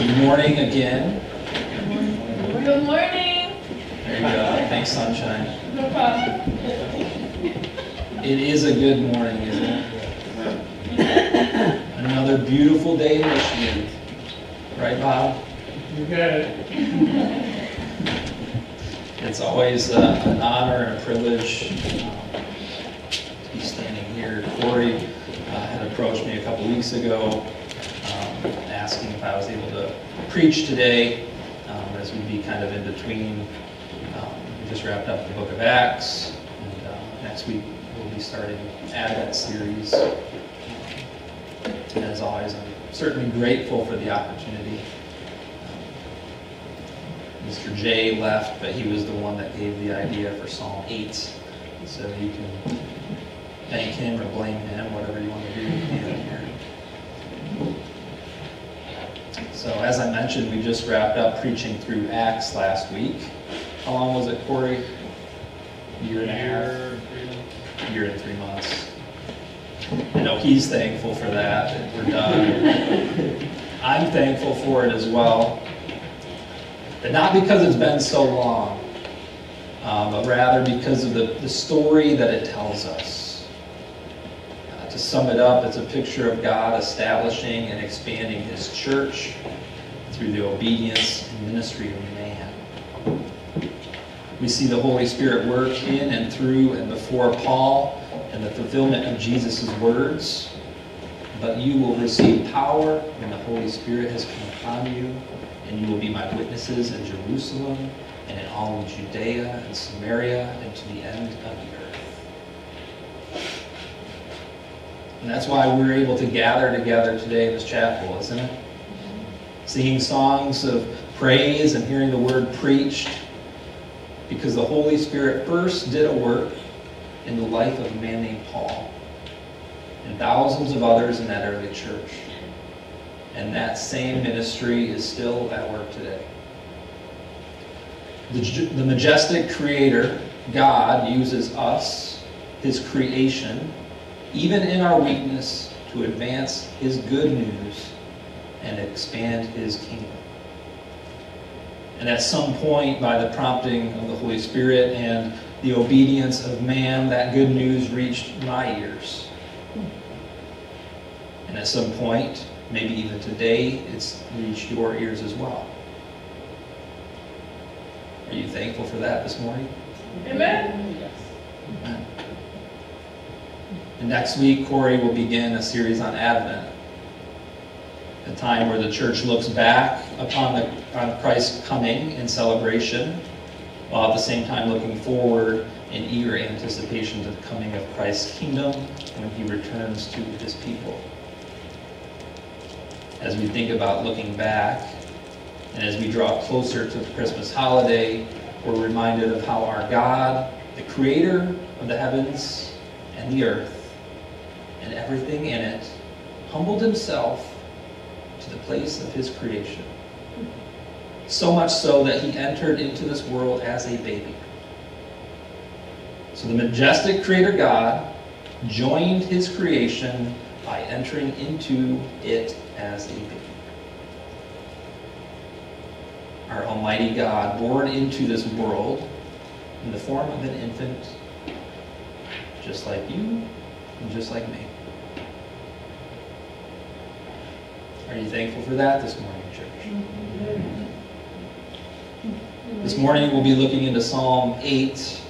Good morning again. Good morning. There you go. Thanks, sunshine. No problem. It is a good morning, isn't it? Another beautiful day in Michigan. Right, Bob? You got it. It's always uh, an honor and a privilege um, to be standing here. Corey uh, had approached me a couple weeks ago asking if I was able to preach today um, as we'd be kind of in between. Um, We just wrapped up the book of Acts, and uh, next week we'll be starting Advent series. And as always, I'm certainly grateful for the opportunity. Mr. J left, but he was the one that gave the idea for Psalm 8. So you can thank him or blame him, whatever you want to do at the end here. So as I mentioned, we just wrapped up preaching through Acts last week. How long was it, Corey? Year and a half? Year and three months. I know he's thankful for that, that we're done. I'm thankful for it as well. But not because it's been so long, um, but rather because of the, the story that it tells us. To sum it up, it's a picture of God establishing and expanding His church through the obedience and ministry of man. We see the Holy Spirit work in and through and before Paul and the fulfillment of Jesus' words. But you will receive power when the Holy Spirit has come upon you, and you will be my witnesses in Jerusalem and in all of Judea and Samaria and to the end of the earth. And that's why we're able to gather together today in this chapel, isn't it? Singing songs of praise and hearing the word preached because the Holy Spirit first did a work in the life of a man named Paul and thousands of others in that early church. And that same ministry is still at work today. The, the majestic creator, God, uses us, his creation, even in our weakness, to advance his good news and expand his kingdom. And at some point, by the prompting of the Holy Spirit and the obedience of man, that good news reached my ears. And at some point, maybe even today, it's reached your ears as well. Are you thankful for that this morning? Amen. Amen. And next week, Corey will begin a series on Advent, a time where the church looks back upon, the, on Christ's coming in celebration, while at the same time looking forward in eager anticipation to the coming of Christ's kingdom when he returns to his people. As we think about looking back, and as we draw closer to the Christmas holiday, we're reminded of how our God, the creator of the heavens and the earth, and everything in it, humbled himself to the place of his creation. So much so that he entered into this world as a baby. So the majestic creator God joined his creation by entering into it as a baby. Our Almighty God, born into this world in the form of an infant, just like you and just like me. Are you thankful for that this morning, church? This morning we'll be looking into Psalm 8.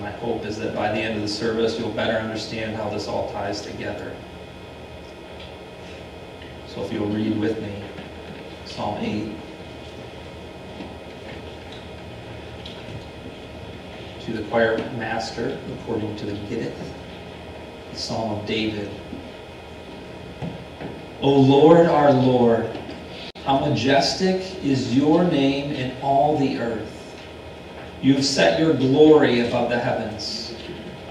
My hope is that by the end of the service you'll better understand how this all ties together. So if you'll read with me, Psalm 8. To the choir master, according to the Gittith, the Psalm of David. O Lord, our Lord, how majestic is your name in all the earth. You have set your glory above the heavens.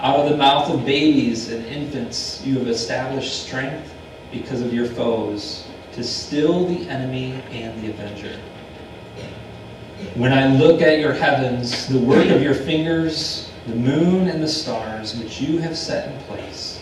Out of the mouth of babies and infants, you have established strength because of your foes, to still the enemy and the avenger. When I look at your heavens, the work of your fingers, the moon and the stars, which you have set in place,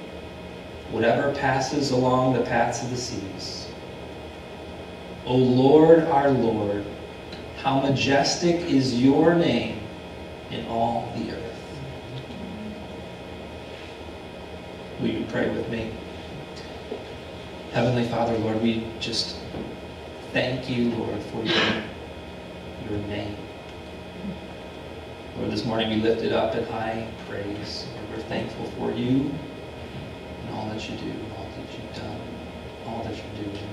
whatever passes along the paths of the seas. O Lord, our Lord, how majestic is your name in all the earth. Will you pray with me? Heavenly Father, Lord, we just thank you, Lord, for your, your name. Lord, this morning we lift it up in high praise. We're thankful for you and all that you do, all that you've done, all that you're doing.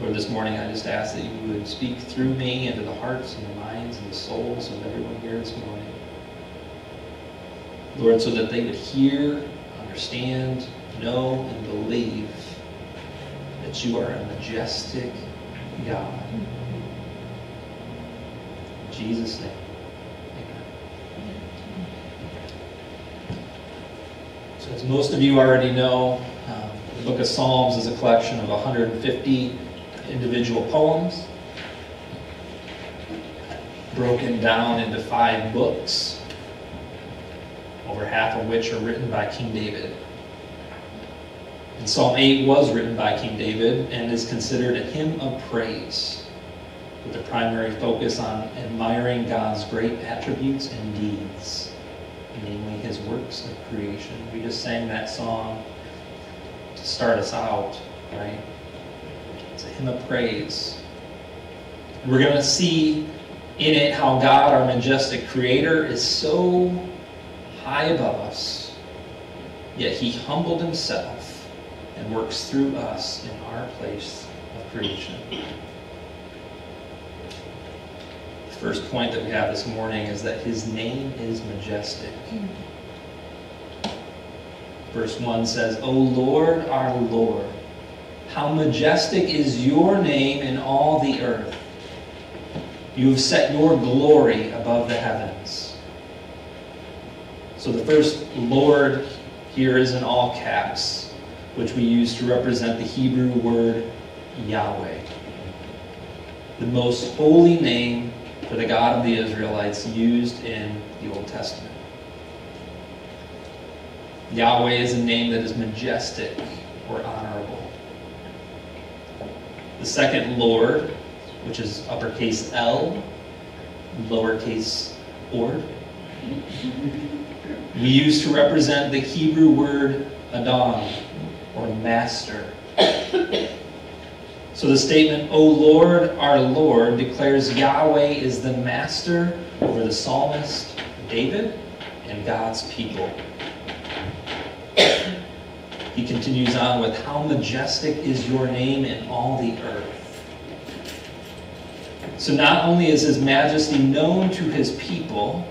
Lord, this morning I just ask that you would speak through me into the hearts and the minds and the souls of everyone here this morning. Lord, so that they would hear, understand, know, and believe that you are a majestic God. In Jesus' name, So as most of you already know, um, the book of Psalms is a collection of 150 individual poems broken down into five books, over half of which are written by King David. And Psalm 8 was written by King David and is considered a hymn of praise, with a primary focus on admiring God's great attributes and deeds, namely his works of creation. We just sang that song to start us out, right? It's a hymn of praise. We're going to see in it how God, our majestic creator, is so high above us, yet he humbled himself and works through us in our place of creation. First point that we have this morning is that his name is majestic. Verse 1 says, O Lord, our Lord, how majestic is your name in all the earth. You have set your glory above the heavens. So the first Lord here is in all caps, which we use to represent the Hebrew word Yahweh. The most holy name for the God of the Israelites used in the Old Testament. Yahweh is a name that is majestic or honorable. The second Lord, which is uppercase L, lowercase Ord, we use to represent the Hebrew word Adon, or master. So the statement, O Lord, our Lord, declares Yahweh is the master over the psalmist David and God's people. He continues on with, How majestic is your name in all the earth. So not only is his majesty known to his people,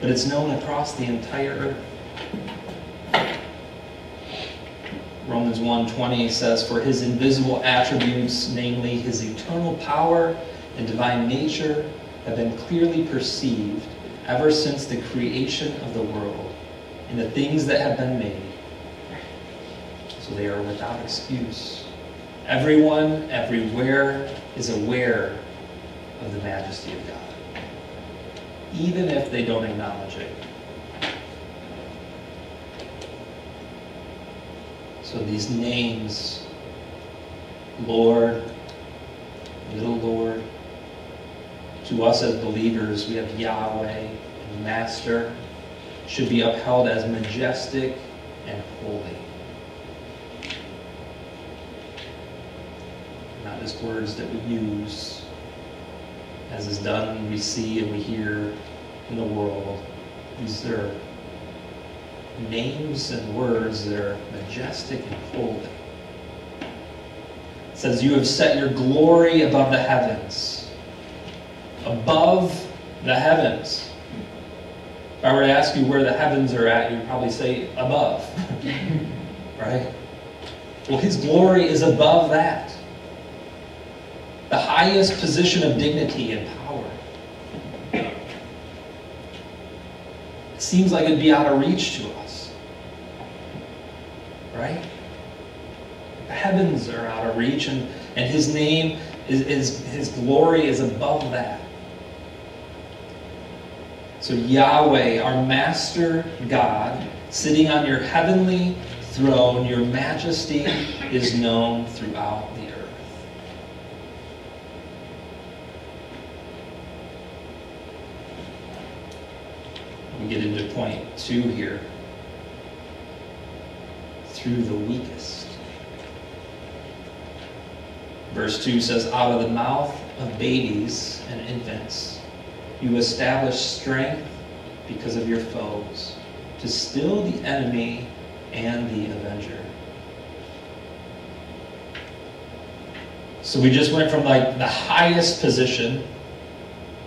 but it's known across the entire earth. Romans 1:20 says for his invisible attributes namely his eternal power and divine nature have been clearly perceived ever since the creation of the world and the things that have been made. So they are without excuse. Everyone everywhere is aware of the majesty of God even if they don't acknowledge it So these names, Lord, little Lord, to us as believers, we have Yahweh and Master, should be upheld as majestic and holy. Not just words that we use, as is done, we see and we hear in the world. These are names and words that are majestic and holy. It says, You have set your glory above the heavens. Above the heavens. If I were to ask you where the heavens are at, you'd probably say above. right? Well, his glory is above that. The highest position of dignity and power. It seems like it'd be out of reach to us. Right? The heavens are out of reach, and, and his name is, is his glory is above that. So, Yahweh, our Master God, sitting on your heavenly throne, your majesty is known throughout the earth. We get into point two here. Through the weakest. Verse 2 says, Out of the mouth of babies and infants, you establish strength because of your foes, to still the enemy and the avenger. So we just went from like the highest position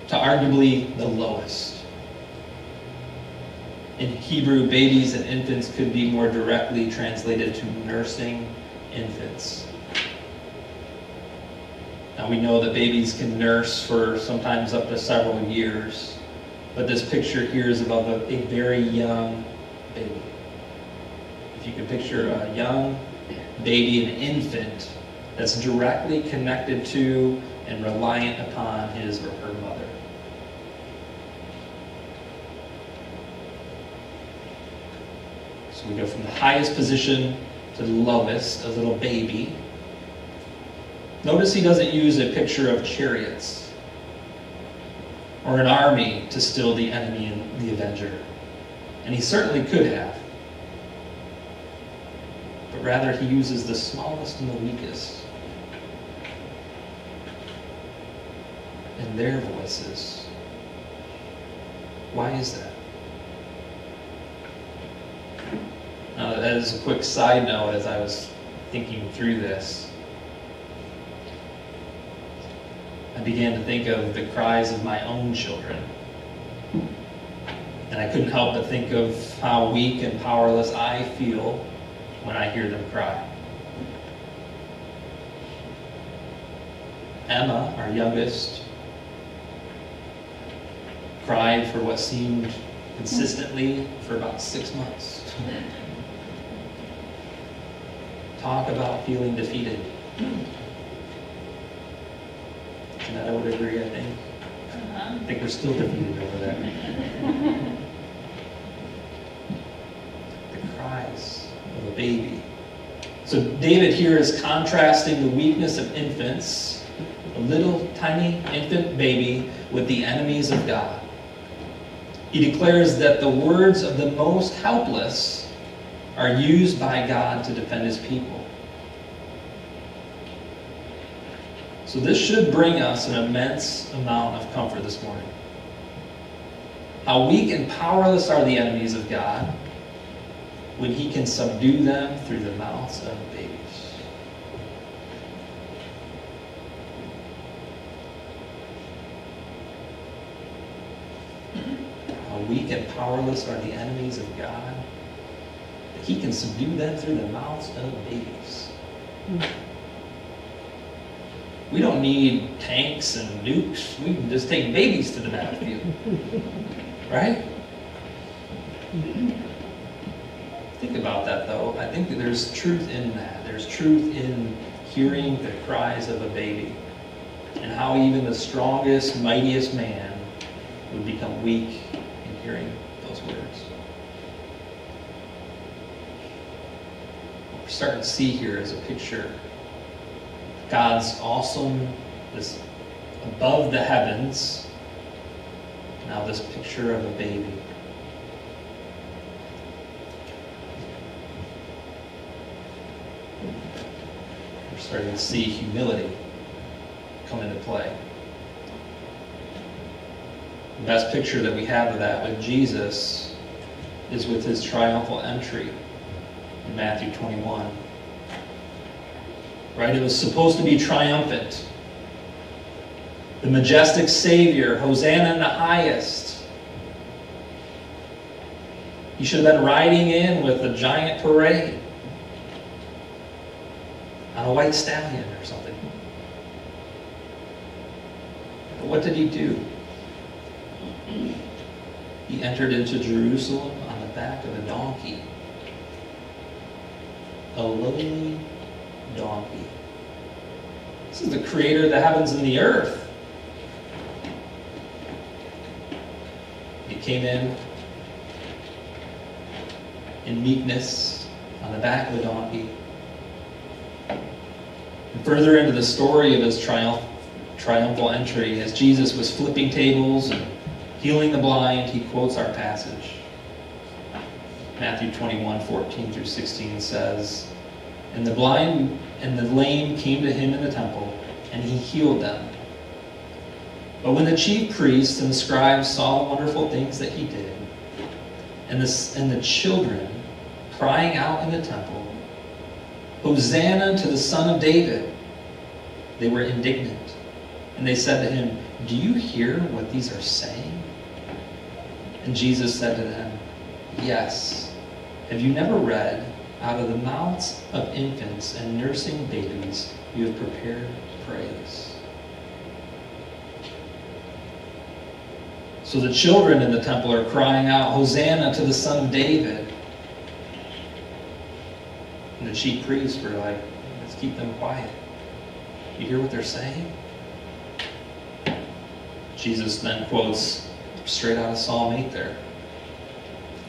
to arguably the lowest. In Hebrew, babies and infants could be more directly translated to nursing infants. Now we know that babies can nurse for sometimes up to several years, but this picture here is of a, a very young baby. If you can picture a young baby, an infant, that's directly connected to and reliant upon his or her mother. We go from the highest position to the lowest, a little baby. Notice he doesn't use a picture of chariots or an army to still the enemy and the avenger. And he certainly could have. But rather, he uses the smallest and the weakest. And their voices. Why is that? As a quick side note, as I was thinking through this, I began to think of the cries of my own children. And I couldn't help but think of how weak and powerless I feel when I hear them cry. Emma, our youngest, cried for what seemed consistently for about six months. Talk about feeling defeated. And I would agree, I think. Uh-huh. I think we're still defeated over there. the cries of a baby. So David here is contrasting the weakness of infants, a little tiny infant baby, with the enemies of God. He declares that the words of the most helpless are used by God to defend his people. So this should bring us an immense amount of comfort this morning. How weak and powerless are the enemies of God when he can subdue them through the mouths of babies. How weak and powerless are the enemies of God he can subdue them through the mouths of babies. We don't need tanks and nukes. We can just take babies to the battlefield. right? Think about that though. I think that there's truth in that. There's truth in hearing the cries of a baby and how even the strongest, mightiest man would become weak in hearing those words. What we're starting to see here is a picture God's awesome, this above the heavens. Now this picture of a baby. We're starting to see humility come into play. The best picture that we have of that with Jesus is with his triumphal entry Matthew 21 right? It was supposed to be triumphant. The majestic Savior, Hosanna in the highest. He should have been riding in with a giant parade. on a white stallion or something. But what did he do? He entered into Jerusalem on the back of a donkey. A lowly donkey. This is the creator of the heavens and the earth. He came in in meekness on the back of a donkey. And further into the story of his triumph, triumphal entry, as Jesus was flipping tables and healing the blind, he quotes our passage. Matthew 21, 14 through 16 says, And the blind and the lame came to him in the temple, and he healed them. But when the chief priests and the scribes saw the wonderful things that he did, and the, and the children crying out in the temple, Hosanna to the Son of David, they were indignant. And they said to him, Do you hear what these are saying? And Jesus said to them, Yes. Have you never read, Out of the mouths of infants and nursing babies, you have prepared praise? So the children in the temple are crying out, Hosanna to the Son of David. And the chief priests were like, let's keep them quiet. You hear what they're saying? Jesus then quotes straight out of Psalm 8 there.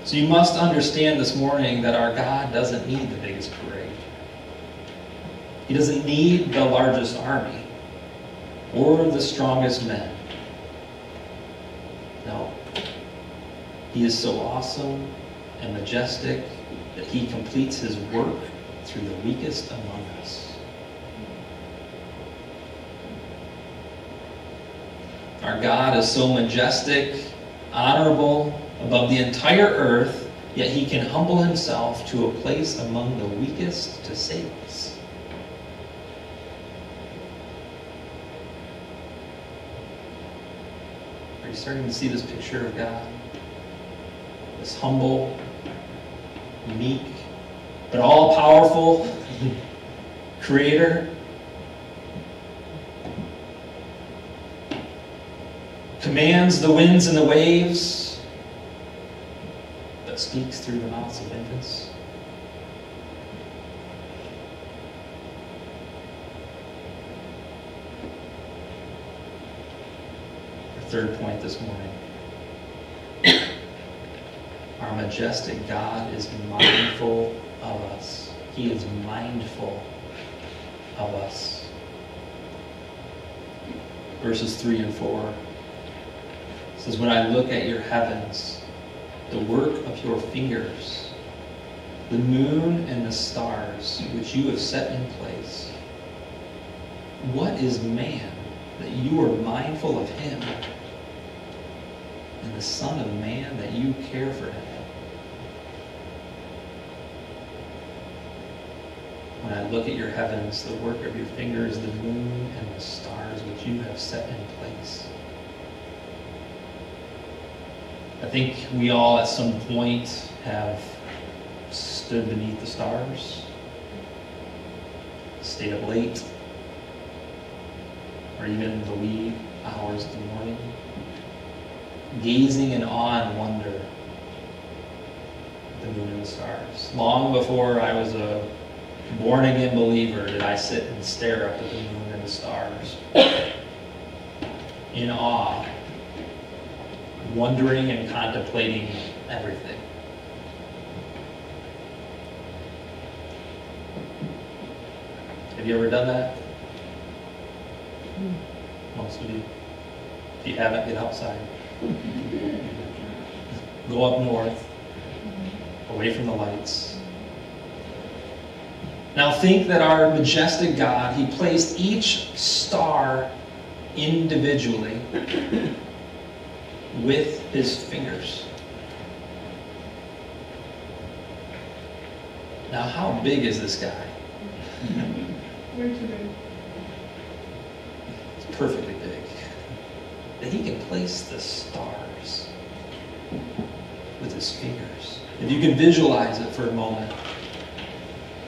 So you must understand this morning that our God doesn't need the biggest parade. He doesn't need the largest army or the strongest men. No. He is so awesome and majestic that he completes his work through the weakest among us. Our God is so majestic, honorable, above the entire earth, yet he can humble himself to a place among the weakest to save us. Are you starting to see this picture of God? This humble, meek, but all powerful creator. Commands the winds and the waves, speaks through the mouths of infants. Our third point this morning. Our majestic God is mindful of us. He is mindful of us. Verses 3 and 4 says, When I look at your heavens, the work of your fingers, the moon and the stars which you have set in place, what is man that you are mindful of him, and the Son of Man that you care for him? When I look at your heavens, the work of your fingers, the moon and the stars which you have set in place. I think we all at some point have stood beneath the stars, stayed up late, or even the wee hours of the morning, gazing in awe and wonder at the moon and the stars. Long before I was a born again believer did I sit and stare up at the moon and the stars in awe, wondering and contemplating everything. Have you ever done that? Most of you. If you haven't, get outside. Go up north, away from the lights. Now think that our majestic God, He placed each star individually with His fingers. Now, how big is this guy? Way too big. It's perfectly big. That He can place the stars with His fingers. If you can visualize it for a moment,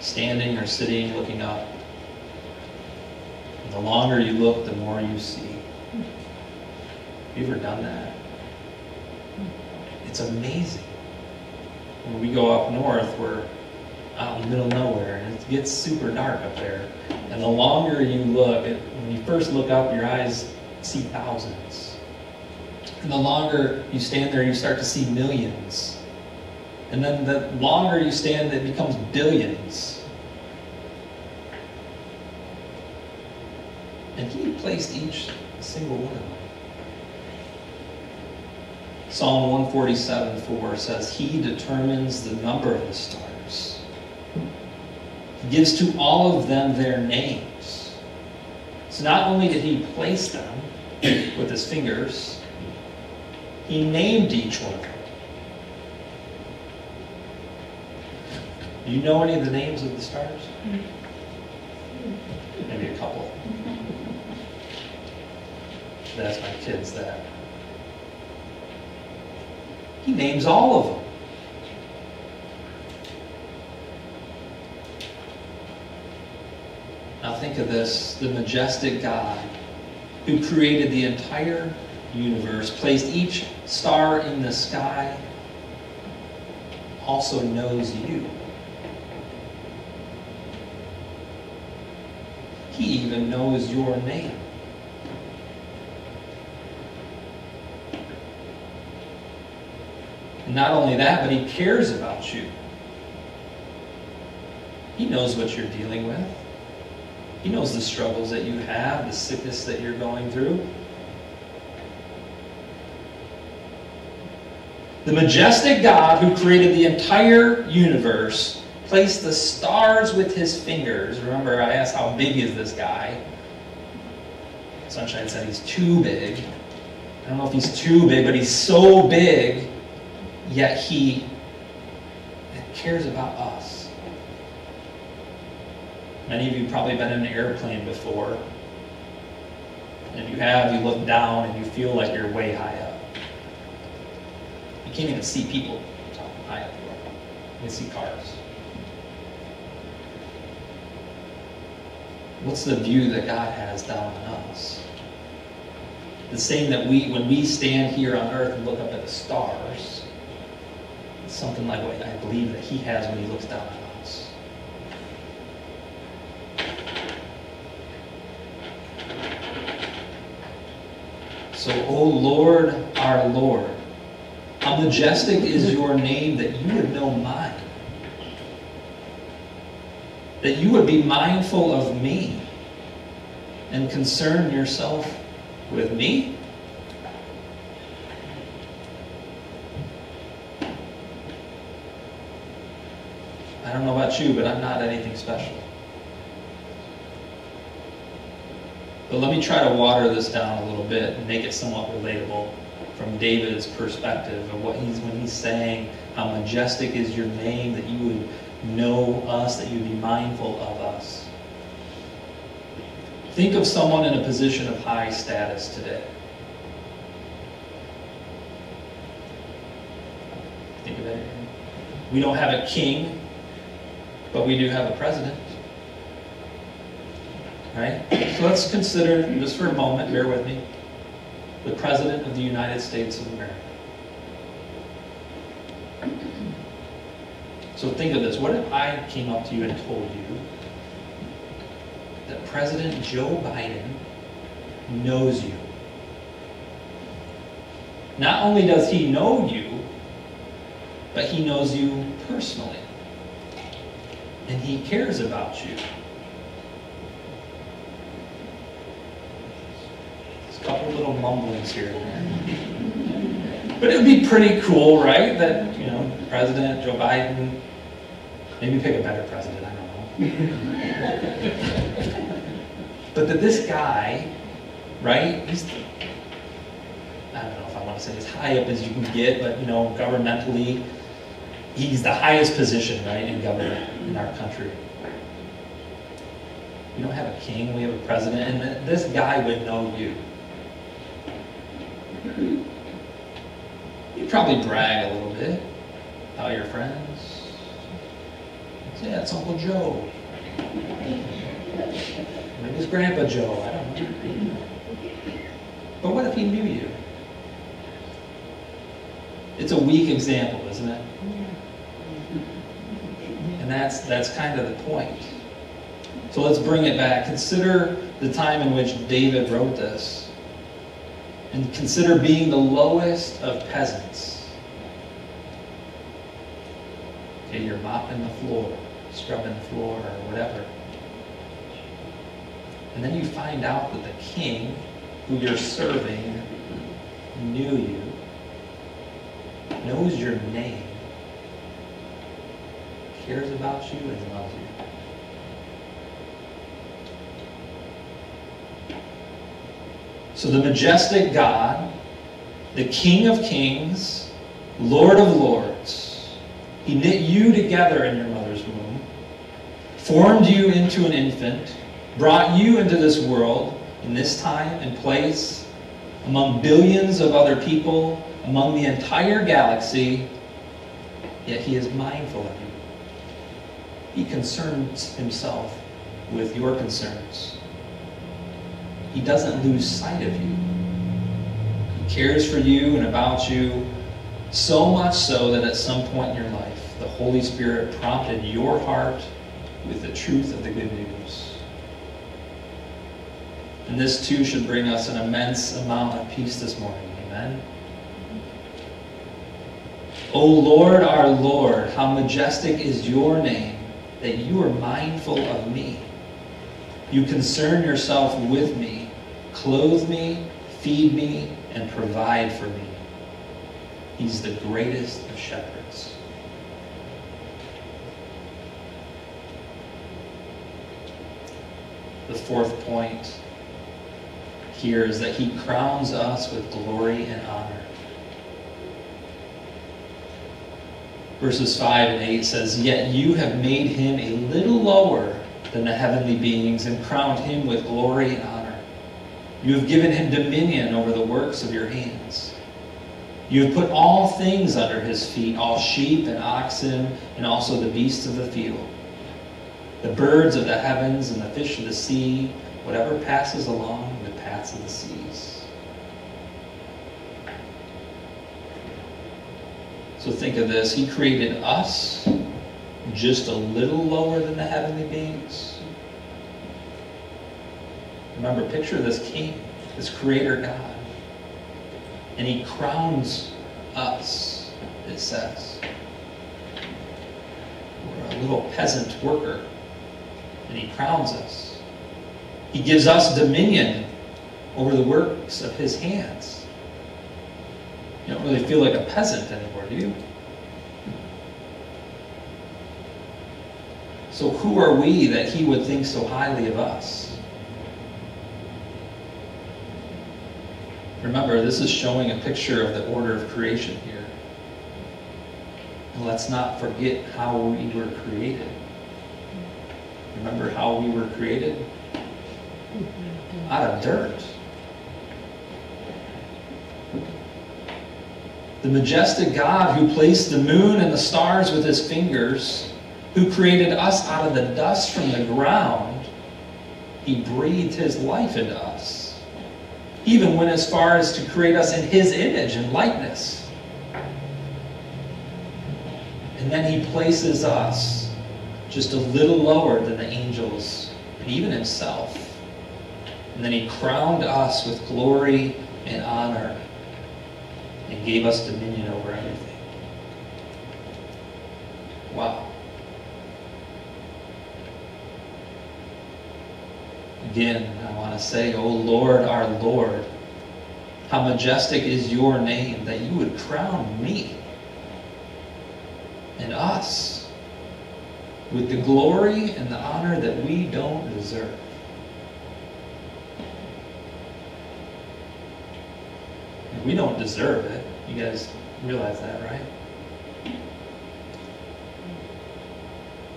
standing or sitting, looking up, And the longer you look, the more you see. Have You ever done that? It's amazing. When we go up north, we're out in the middle of nowhere, and it gets super dark up there. And the longer you look, it, when you first look up, your eyes see thousands. And the longer you stand there, you start to see millions. And then the longer you stand, it becomes billions. And he placed each single one of them. Psalm 147 4 says, He determines the number of the stars. He gives to all of them their names. So not only did he place them with his fingers, he named each one of them. Do you know any of the names of the stars? Maybe a couple. That's my kids that. He names all of them. Now think of this the majestic God who created the entire universe, placed each star in the sky, also knows you. He even knows your name. And not only that, but he cares about you. He knows what you're dealing with. He knows the struggles that you have, the sickness that you're going through. The majestic God who created the entire universe placed the stars with his fingers. Remember, I asked how big is this guy? Sunshine said he's too big. I don't know if he's too big, but he's so big, yet he cares about us. Many of you probably been in an airplane before. And if you have, you look down and you feel like you're way high up. You can't even see people high up you can see cars. What's the view that God has down on us? The same that we, when we stand here on earth and look up at the stars, something like what I believe that He has when He looks down on us. So, O Lord, our Lord, how majestic is your name that you would know mine. That you would be mindful of me and concern yourself with me. Don't know about you, but I'm not anything special. But let me try to water this down a little bit and make it somewhat relatable from David's perspective of what he's when he's saying how majestic is your name that you would know us, that you'd be mindful of us. Think of someone in a position of high status today. Think of it. We don't have a king, but we do have a president. Right? So let's consider, just for a moment, bear with me, the President of the United States of America. So think of this. What if I came up to you and told you that President Joe Biden knows you? Not only does he know you, but he knows you personally. And he cares about you. There's a couple little mumblings here and there. But it would be pretty cool, right? That, you know, President Joe Biden, maybe pick a better president, I don't know. but that this guy, right, he's, I don't know if I want to say as high up as you can get, but, you know, governmentally, he's the highest position, right, in government in our country. We don't have a king, we have a president, and this guy would know you. You'd probably brag a little bit about your friends. Yeah, it's Uncle Joe. Maybe it's Grandpa Joe. I don't know. But what if he knew you? It's a weak example, isn't it? That's, that's kind of the point. So let's bring it back. Consider the time in which David wrote this. And consider being the lowest of peasants. Okay, you're mopping the floor, scrubbing the floor, or whatever. And then you find out that the king who you're serving knew you, knows your name, cares about you, and loves you. So the majestic God, the King of kings, Lord of lords, he knit you together in your mother's womb, formed you into an infant, brought you into this world in this time and place, among billions of other people, among the entire galaxy, yet he is mindful of you. He concerns himself with your concerns. He doesn't lose sight of you. He cares for you and about you so much so that at some point in your life, the Holy Spirit prompted your heart with the truth of the good news. And this too should bring us an immense amount of peace this morning. Amen. O Lord, our Lord, how majestic is your name that you are mindful of me. You concern yourself with me, clothe me, feed me, and provide for me. He's the greatest of shepherds. The fourth point here is that he crowns us with glory and honor. Verses 5 and 8 says, Yet you have made him a little lower than the heavenly beings and crowned him with glory and honor. You have given him dominion over the works of your hands. You have put all things under his feet, all sheep and oxen, and also the beasts of the field, the birds of the heavens and the fish of the sea, whatever passes along the paths of the seas. So think of this. He created us just a little lower than the heavenly beings. Remember, picture this king, this creator God. And he crowns us, it says. We're a little peasant worker. And he crowns us. He gives us dominion over the works of his hands. You don't really feel like a peasant anymore, do you? So who are we that he would think so highly of us? Remember, this is showing a picture of the order of creation here. And let's not forget how we were created. Remember how we were created? Out of dirt. The majestic God who placed the moon and the stars with his fingers, who created us out of the dust from the ground, he breathed his life into us. Even went as far as to create us in his image and likeness. And then he places us just a little lower than the angels and even himself. And then he crowned us with glory and honor and gave us dominion over everything. Wow. Again, I want to say, O Lord, our Lord, how majestic is your name that you would crown me and us with the glory and the honor that we don't deserve. We don't deserve it. You guys realize that, right?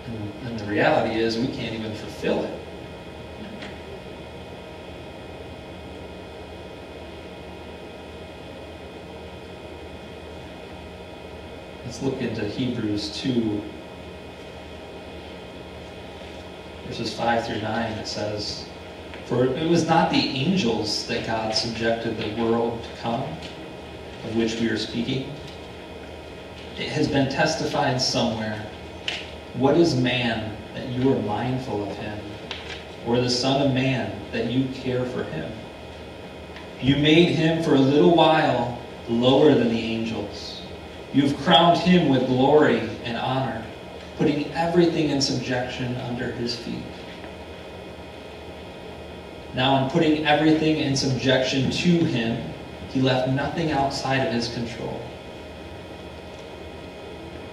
And, and the reality is we can't even fulfill it. Let's look into Hebrews 2, verses 5 through 9. It says, For it was not the angels that God subjected the world to come, of which we are speaking. It has been testified somewhere. What is man that you are mindful of him? Or the Son of Man that you care for him? You made him for a little while lower than the angels. You have crowned him with glory and honor, putting everything in subjection under his feet. Now, in putting everything in subjection to him, he left nothing outside of his control.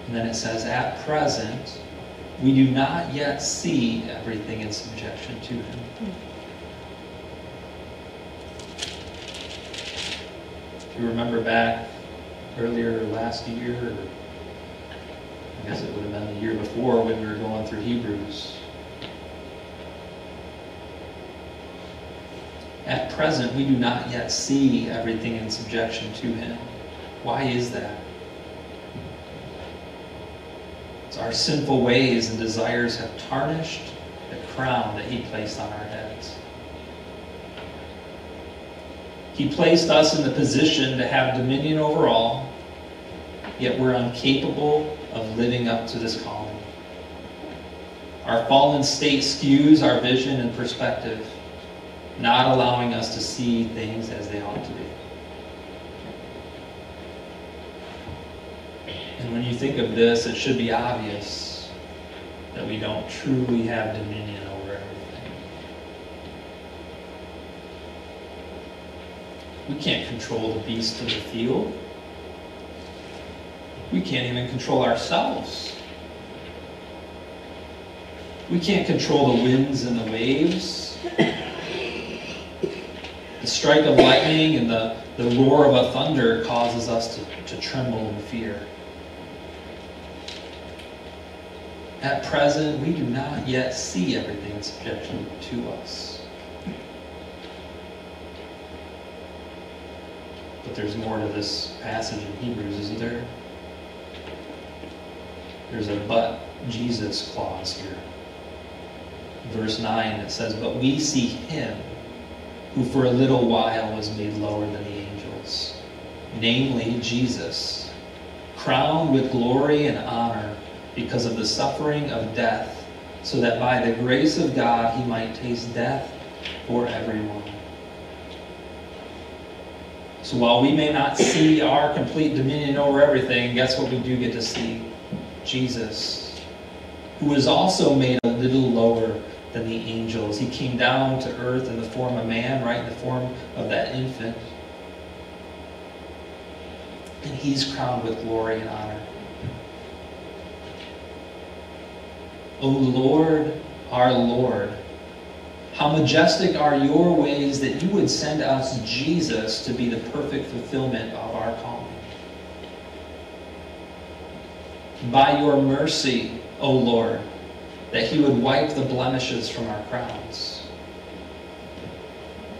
And then it says, At present, we do not yet see everything in subjection to him. If you remember back earlier last year, or I guess it would have been the year before when we were going through Hebrews. At present, we do not yet see everything in subjection to Him. Why is that? It's our sinful ways and desires have tarnished the crown that He placed on our heads. He placed us in the position to have dominion over all, yet we're incapable of living up to this calling. Our fallen state skews our vision and perspective, not allowing us to see things as they ought to be. And when you think of this, it should be obvious that we don't truly have dominion over everything. We can't control the beasts of the field. We can't even control ourselves. We can't control the winds and the waves. Strike of lightning and the, the roar of a thunder causes us to, to tremble in fear. At present, we do not yet see everything in subjection to us. But there's more to this passage in Hebrews, isn't there? There's a but Jesus clause here. Verse 9, it says, But we see him who for a little while was made lower than the angels, namely Jesus, crowned with glory and honor because of the suffering of death, so that by the grace of God he might taste death for everyone. So while we may not see our complete dominion over everything, guess what we do get to see? Jesus, who was also made a little lower than the angels. He came down to earth in the form of man, right in the form of that infant. And he's crowned with glory and honor. O Lord, our Lord, how majestic are your ways that you would send us Jesus to be the perfect fulfillment of our calling. By your mercy, O Lord, that he would wipe the blemishes from our crowns.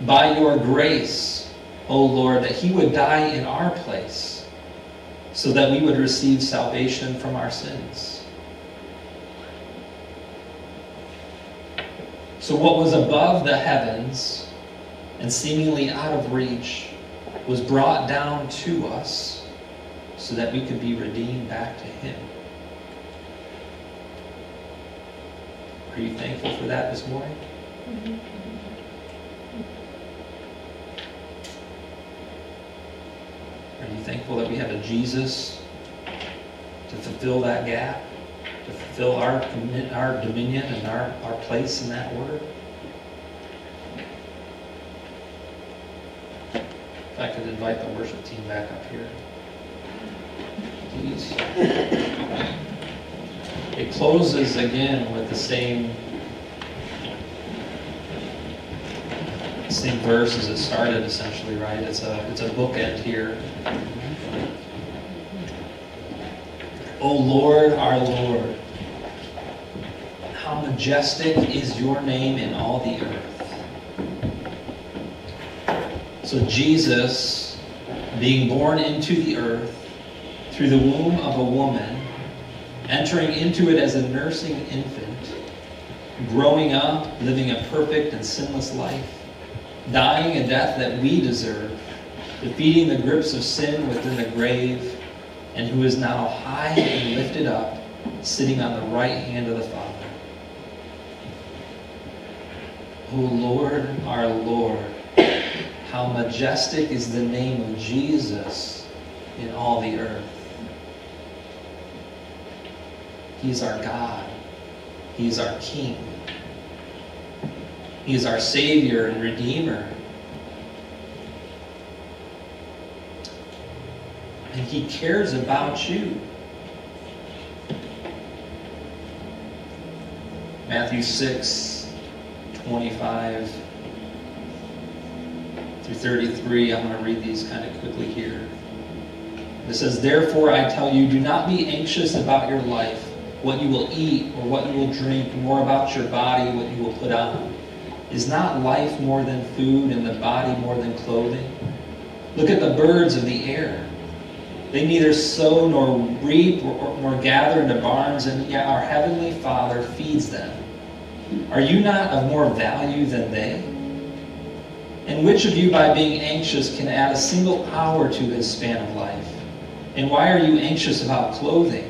By your grace, O Lord, that he would die in our place so that we would receive salvation from our sins. So, what was above the heavens and seemingly out of reach was brought down to us so that we could be redeemed back to him. Are you thankful for that this morning? Are you thankful that we have a Jesus to fulfill that gap, to fulfill our, our dominion and our, our place in that order? If I could invite the worship team back up here, please. It closes again with the same same verse as it started, essentially, right? It's a it's a bookend here. O Lord, our Lord, how majestic is your name in all the earth. So Jesus, being born into the earth through the womb of a woman, entering into it as a nursing infant, growing up, living a perfect and sinless life, dying a death that we deserve, defeating the grips of sin within the grave, and who is now high and lifted up, sitting on the right hand of the Father. O Lord, our Lord, how majestic is the name of Jesus in all the earth. He is our God. He is our King. He is our Savior and Redeemer. And He cares about you. Matthew 6, 25 through 33. I'm going to read these kind of quickly here. It says, Therefore I tell you, do not be anxious about your life, what you will eat or what you will drink, nor about your body, what you will put on. Is not life more than food and the body more than clothing? Look at the birds of the air. They neither sow nor reap nor gather into barns, and yet our heavenly Father feeds them. Are you not of more value than they? And which of you, by being anxious, can add a single hour to his span of life? And why are you anxious about clothing?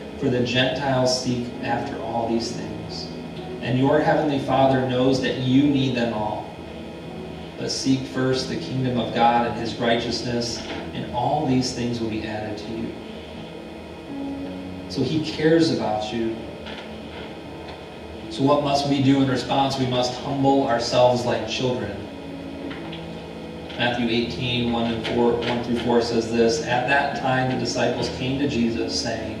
For the Gentiles seek after all these things. And your heavenly Father knows that you need them all. But seek first the kingdom of God and his righteousness, and all these things will be added to you. So he cares about you. So what must we do in response? We must humble ourselves like children. Matthew 18, 1, and 4, 1 through 4 says this At that time the disciples came to Jesus, saying,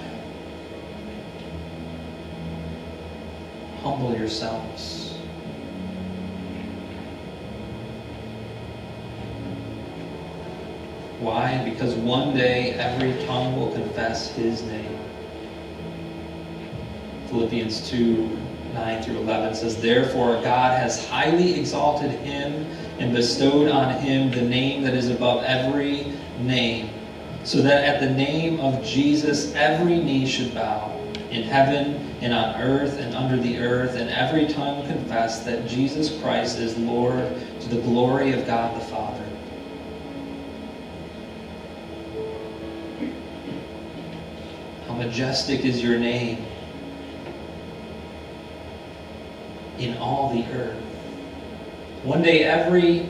Humble yourselves. Why? Because one day every tongue will confess his name. Philippians 2 9 through 11 says, Therefore God has highly exalted him and bestowed on him the name that is above every name, so that at the name of Jesus every knee should bow, in heaven and on earth and under the earth, and every tongue confess that Jesus Christ is Lord to the glory of God the Father. How majestic is your name in all the earth. One day every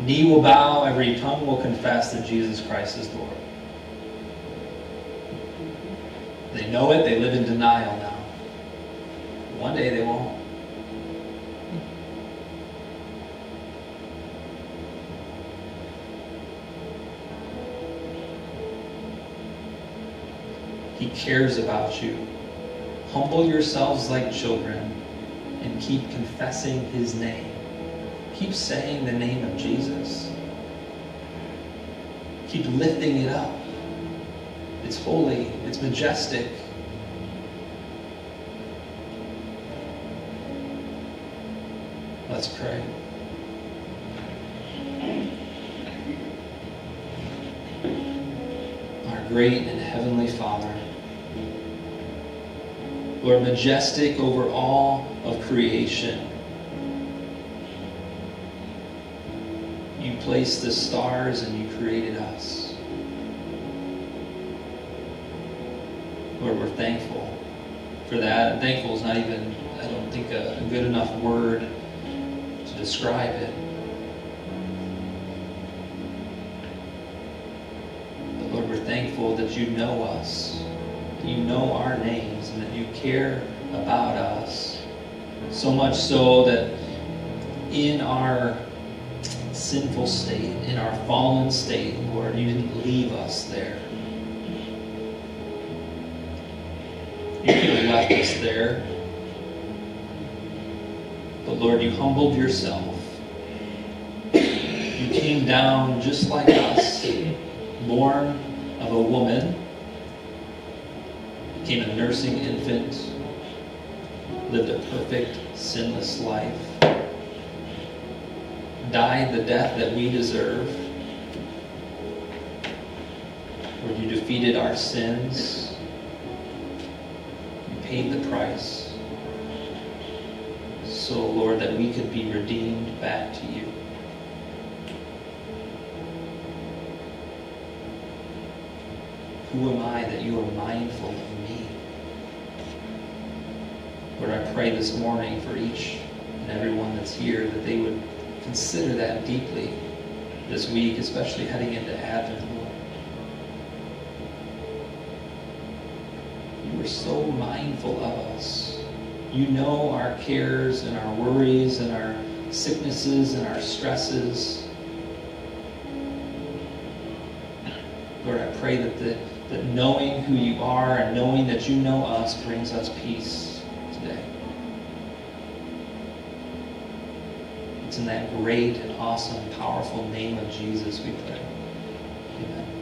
knee will bow, every tongue will confess that Jesus Christ is Lord. They know it, they live in denial now. One day they won't. He cares about you. Humble yourselves like children and keep confessing his name. Keep saying the name of Jesus. Keep lifting it up. It's holy, it's majestic. Let's pray. Our great and heavenly Father. Lord, majestic over all of creation. You placed the stars and you created us. Lord, we're thankful for that. And thankful is not even, I don't think, a, good enough word describe it. But Lord, we're thankful that you know us, you know our names, and that you care about us. So much so that in our sinful state, in our fallen state, Lord, you didn't leave us there. You could have left us there. Lord, you humbled yourself. You came down just like us, born of a woman, became a nursing infant, lived a perfect, sinless life, died the death that we deserve. Lord, you defeated our sins. You paid the price. So, Lord, that we could be redeemed back to you. Who am I that you are mindful of me? Lord, I pray this morning for each and everyone that's here that they would consider that deeply this week, especially heading into Advent, Lord. You are so mindful of us. You know our cares and our worries and our sicknesses and our stresses. Lord, I pray that, the, that knowing who you are and knowing that you know us brings us peace today. It's in that great and awesome, powerful name of Jesus we pray. Amen.